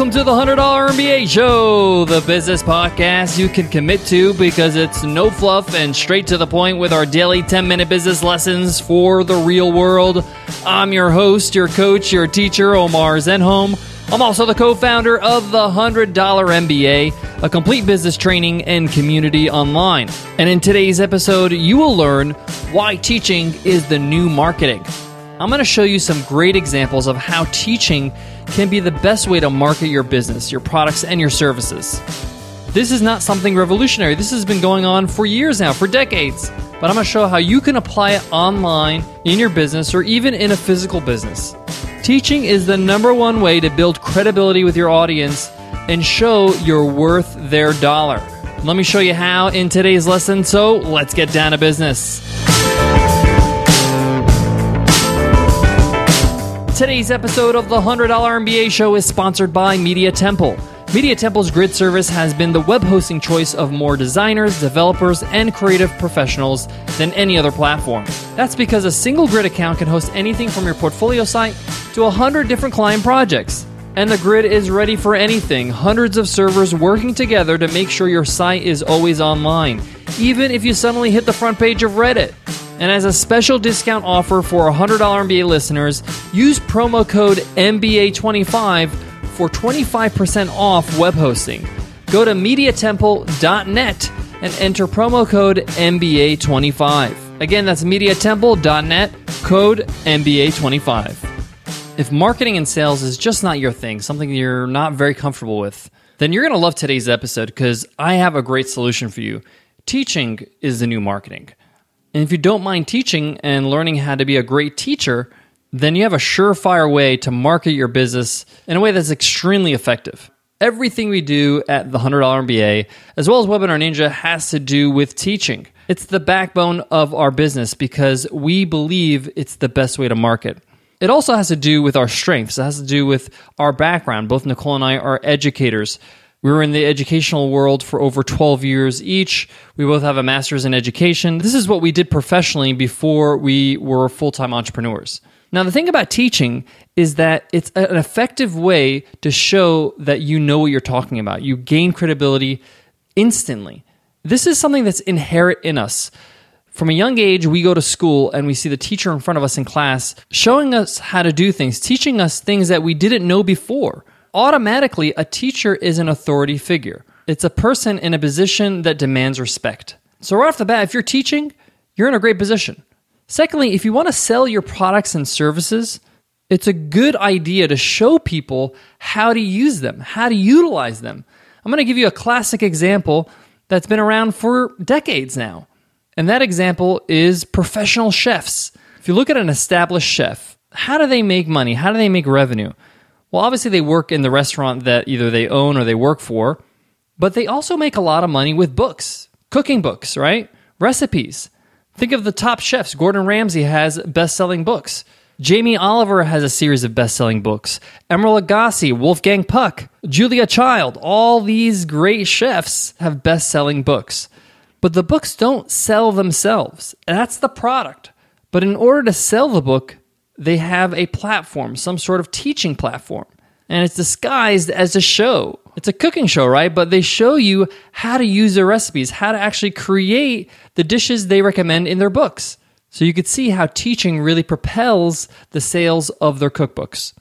Welcome to the $100 MBA Show, the business podcast you can commit to because it's no fluff and straight to the point with our daily 10 minute business lessons for the real world. I'm your host, your coach, your teacher, Omar Zenhom. I'm also the co founder of the $100 MBA, a complete business training and community online. And in today's episode, you will learn why teaching is the new marketing. I'm going to show you some great examples of how teaching can be the best way to market your business, your products, and your services. This is not something revolutionary. This has been going on for years now, for decades. But I'm going to show how you can apply it online, in your business, or even in a physical business. Teaching is the number one way to build credibility with your audience and show you're worth their dollar. Let me show you how in today's lesson, so let's get down to business. Today's episode of the $100 MBA show is sponsored by Media Temple. Media Temple's grid service has been the web hosting choice of more designers, developers, and creative professionals than any other platform. That's because a single grid account can host anything from your portfolio site to 100 different client projects. And the grid is ready for anything. Hundreds of servers working together to make sure your site is always online, even if you suddenly hit the front page of Reddit. And as a special discount offer for $100 MBA listeners, use promo code MBA25 for 25% off web hosting. Go to MediaTemple.net and enter promo code MBA25. Again, that's MediaTemple.net, code MBA25. If marketing and sales is just not your thing, something you're not very comfortable with, then you're going to love today's episode because I have a great solution for you. Teaching is the new marketing. And if you don't mind teaching and learning how to be a great teacher, then you have a surefire way to market your business in a way that's extremely effective. Everything we do at the $100 MBA, as well as Webinar Ninja, has to do with teaching. It's the backbone of our business because we believe it's the best way to market. It also has to do with our strengths. It has to do with our background. Both Nicole and I are educators. We were in the educational world for over 12 years each. We both have a master's in education. This is what we did professionally before we were full time entrepreneurs. Now, the thing about teaching is that it's an effective way to show that you know what you're talking about. You gain credibility instantly. This is something that's inherent in us. From a young age, we go to school and we see the teacher in front of us in class showing us how to do things, teaching us things that we didn't know before automatically a teacher is an authority figure. It's a person in a position that demands respect. So, right off the bat, if you're teaching, you're in a great position. Secondly, if you want to sell your products and services, it's a good idea to show people how to use them, how to utilize them. I'm going to give you a classic example that's been around for decades now. And that example is professional chefs. If you look at an established chef, how do they make money? How do they make revenue? Well, obviously, they work in the restaurant that either they own or they work for, but they also make a lot of money with books, cooking books, right? Recipes. Think of the top chefs. Gordon Ramsay has best selling books. Jamie Oliver has a series of best selling books. Emeril Lagasse, Wolfgang Puck, Julia Child, all these great chefs have best selling books. But the books don't sell themselves. That's the product. But in order to sell the book, they have a platform, some sort of teaching platform, and it's disguised as a show. It's a cooking show, right? But they show you how to use their recipes, how to actually create the dishes they recommend in their books. So you could see how teaching really propels the sales of their cookbooks.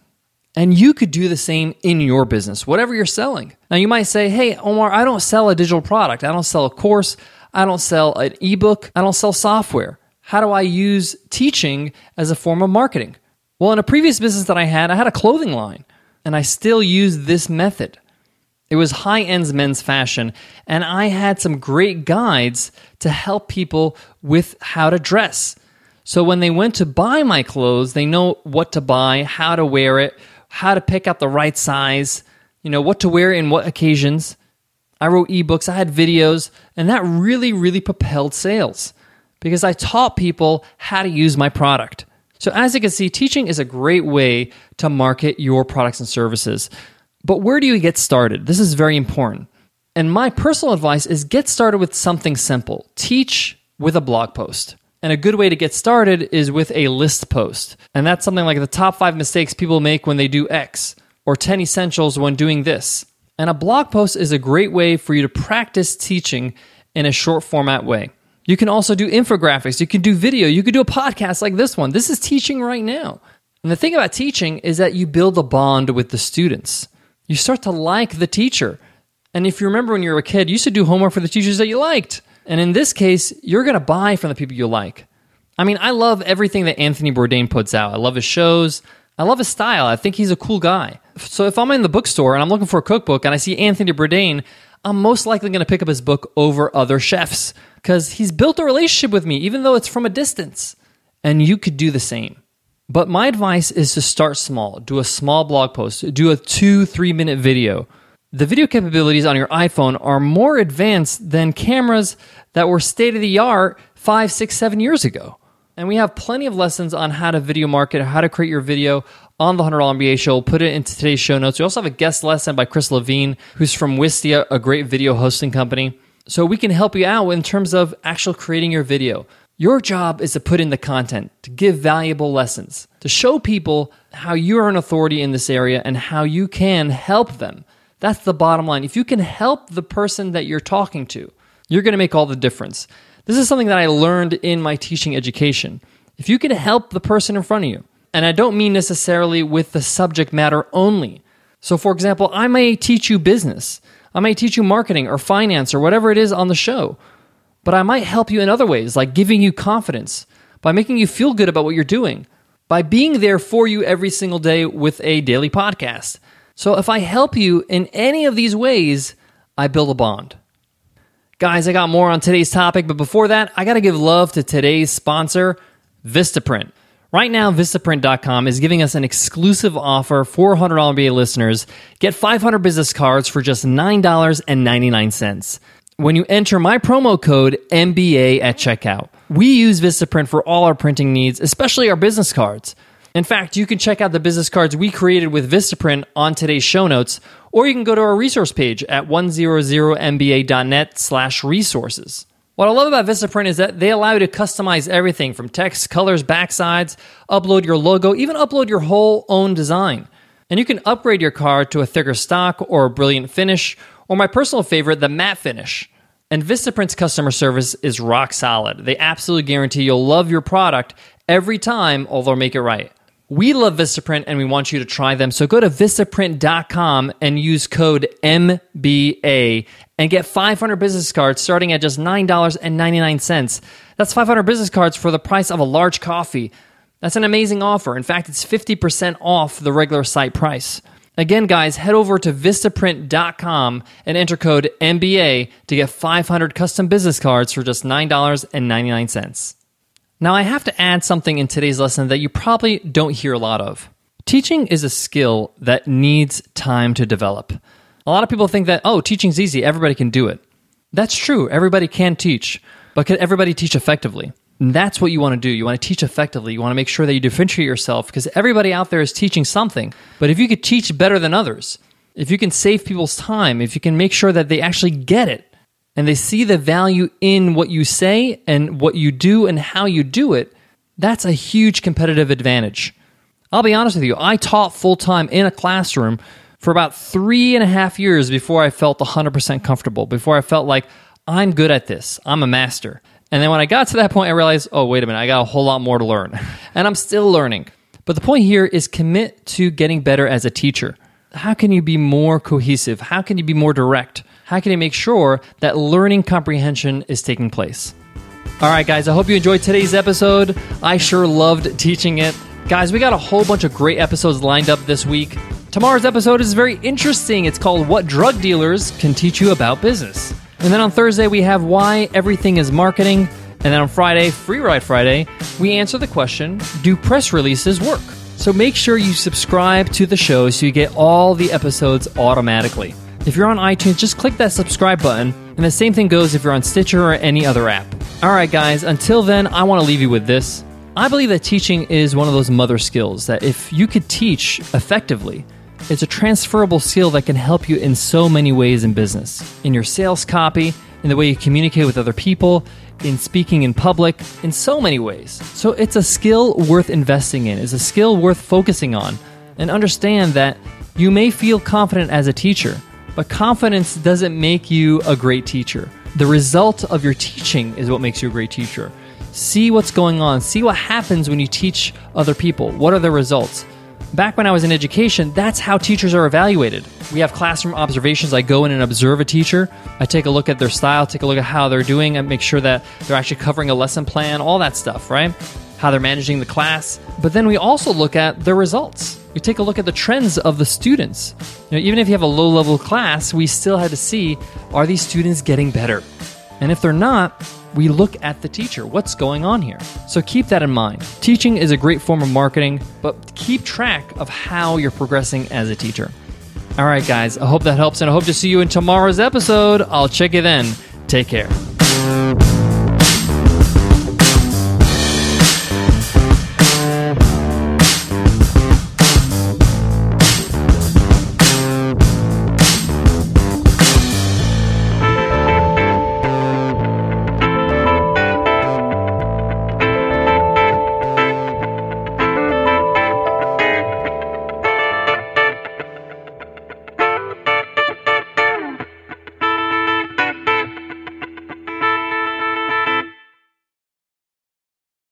And you could do the same in your business, whatever you're selling. Now, you might say, hey, Omar, I don't sell a digital product. I don't sell a course. I don't sell an ebook. I don't sell software how do I use teaching as a form of marketing? Well, in a previous business that I had, I had a clothing line, and I still use this method. It was high end men's fashion, and I had some great guides to help people with how to dress. So when they went to buy my clothes, they know what to buy, how to wear it, how to pick out the right size, you know, what to wear in what occasions. I wrote ebooks, I had videos, and that really, really propelled sales because I taught people how to use my product. So, as you can see, teaching is a great way to market your products and services. But where do you get started? This is very important. And my personal advice is get started with something simple. Teach with a blog post. And a good way to get started is with a list post. And that's something like the top five mistakes people make when they do X, or 10 essentials when doing this. And a blog post is a great way for you to practice teaching in a short format way. You can also do infographics, you can do video, you can do a podcast like this one. This is teaching right now. And the thing about teaching is that you build a bond with the students. You start to like the teacher. And if you remember when you were a kid, you used to do homework for the teachers that you liked. And in this case, you're going to buy from the people you like. I mean, I love everything that Anthony Bourdain puts out. I love his shows. I love his style. I think he's a cool guy. So if I'm in the bookstore and I'm looking for a cookbook and I see Anthony Bourdain, I'm most likely going to pick up his book over other chefs because he's built a relationship with me, even though it's from a distance. And you could do the same. But my advice is to start small. Do a small blog post, do a two, three minute video. The video capabilities on your iPhone are more advanced than cameras that were state of the art five, six, seven years ago. And we have plenty of lessons on how to video market, how to create your video on the $100 MBA show. We'll put it into today's show notes. We also have a guest lesson by Chris Lavigne, who's from Wistia, a great video hosting company. So we can help you out in terms of actual creating your video. Your job is to put in the content, to give valuable lessons, to show people how you are an authority in this area and how you can help them. That's the bottom line. If you can help the person that you're talking to, you're going to make all the difference. This is something that I learned in my teaching education. If you can help the person in front of you, and I don't mean necessarily with the subject matter only. So, for example, I may teach you business. I may teach you marketing or finance or whatever it is on the show. But I might help you in other ways, like giving you confidence, by making you feel good about what you're doing, by being there for you every single day with a daily podcast. So if I help you in any of these ways, I build a bond. Guys, I got more on today's topic, but before that, I got to give love to today's sponsor, Vistaprint. Right now, Vistaprint.com is giving us an exclusive offer for $100 MBA listeners. Get 500 business cards for just $9.99 when you enter my promo code MBA at checkout. We use Vistaprint for all our printing needs, especially our business cards. In fact, you can check out the business cards we created with Vistaprint on today's show notes, or you can go to our resource page at 100mba.net slash resources. What I love about Vistaprint is that they allow you to customize everything from text, colors, backsides, upload your logo, even upload your whole own design. And you can upgrade your card to a thicker stock or a brilliant finish, or my personal favorite, the matte finish. And Vistaprint's customer service is rock solid. They absolutely guarantee you'll love your product every time, they'll make it right. We love Vistaprint and we want you to try them. So go to Vistaprint.com and use code MBA and get 500 business cards starting at just $9.99. That's 500 business cards for the price of a large coffee. That's an amazing offer. In fact, it's 50% off the regular site price. Again, guys, head over to Vistaprint.com and enter code MBA to get 500 custom business cards for just $9.99. Now, I have to add something in today's lesson that you probably don't hear a lot of. Teaching is a skill that needs time to develop. A lot of people think that, oh, teaching's easy, everybody can do it. That's true, everybody can teach, but can everybody teach effectively? And that's what you want to do. You want to teach effectively. You want to make sure that you differentiate yourself because everybody out there is teaching something. But if you could teach better than others, if you can save people's time, if you can make sure that they actually get it, and they see the value in what you say and what you do and how you do it, that's a huge competitive advantage. I'll be honest with you, I taught full time in a classroom for about three and a half years before I felt 100% comfortable, before I felt like I'm good at this, I'm a master. And then when I got to that point, I realized, oh, wait a minute, I got a whole lot more to learn. and I'm still learning. But the point here is commit to getting better as a teacher. How can you be more cohesive? How can you be more direct? How can you make sure that learning comprehension is taking place? All right, guys, I hope you enjoyed today's episode. I sure loved teaching it. Guys, we got a whole bunch of great episodes lined up this week. Tomorrow's episode is very interesting. It's called What Drug Dealers Can Teach You About Business. And then on Thursday, we have Why Everything is Marketing. And then on Friday, Free Ride Friday, we answer the question Do press releases work? So make sure you subscribe to the show so you get all the episodes automatically. If you're on iTunes, just click that subscribe button, and the same thing goes if you're on Stitcher or any other app. All right, guys, until then, I want to leave you with this. I believe that teaching is one of those mother skills that if you could teach effectively, it's a transferable skill that can help you in so many ways in business. In your sales copy, in the way you communicate with other people, in speaking in public, in so many ways. So it's a skill worth investing in, it's a skill worth focusing on. And understand that You may feel confident as a teacher, but confidence doesn't make you a great teacher. The result of your teaching is what makes you a great teacher. See what's going on, see what happens when you teach other people. What are the results? Back when I was in education, that's how teachers are evaluated. We have classroom observations. I go in and observe a teacher. I take a look at their style, take a look at how they're doing, and make sure that they're actually covering a lesson plan, all that stuff, right? How they're managing the class. But then we also look at the results. We take a look at the trends of the students. You know, even if you have a low level class, we still had to see are these students getting better? And if they're not, we look at the teacher. What's going on here? So keep that in mind. Teaching is a great form of marketing, but keep track of how you're progressing as a teacher. All right, guys, I hope that helps, and I hope to see you in tomorrow's episode. I'll check you then. Take care.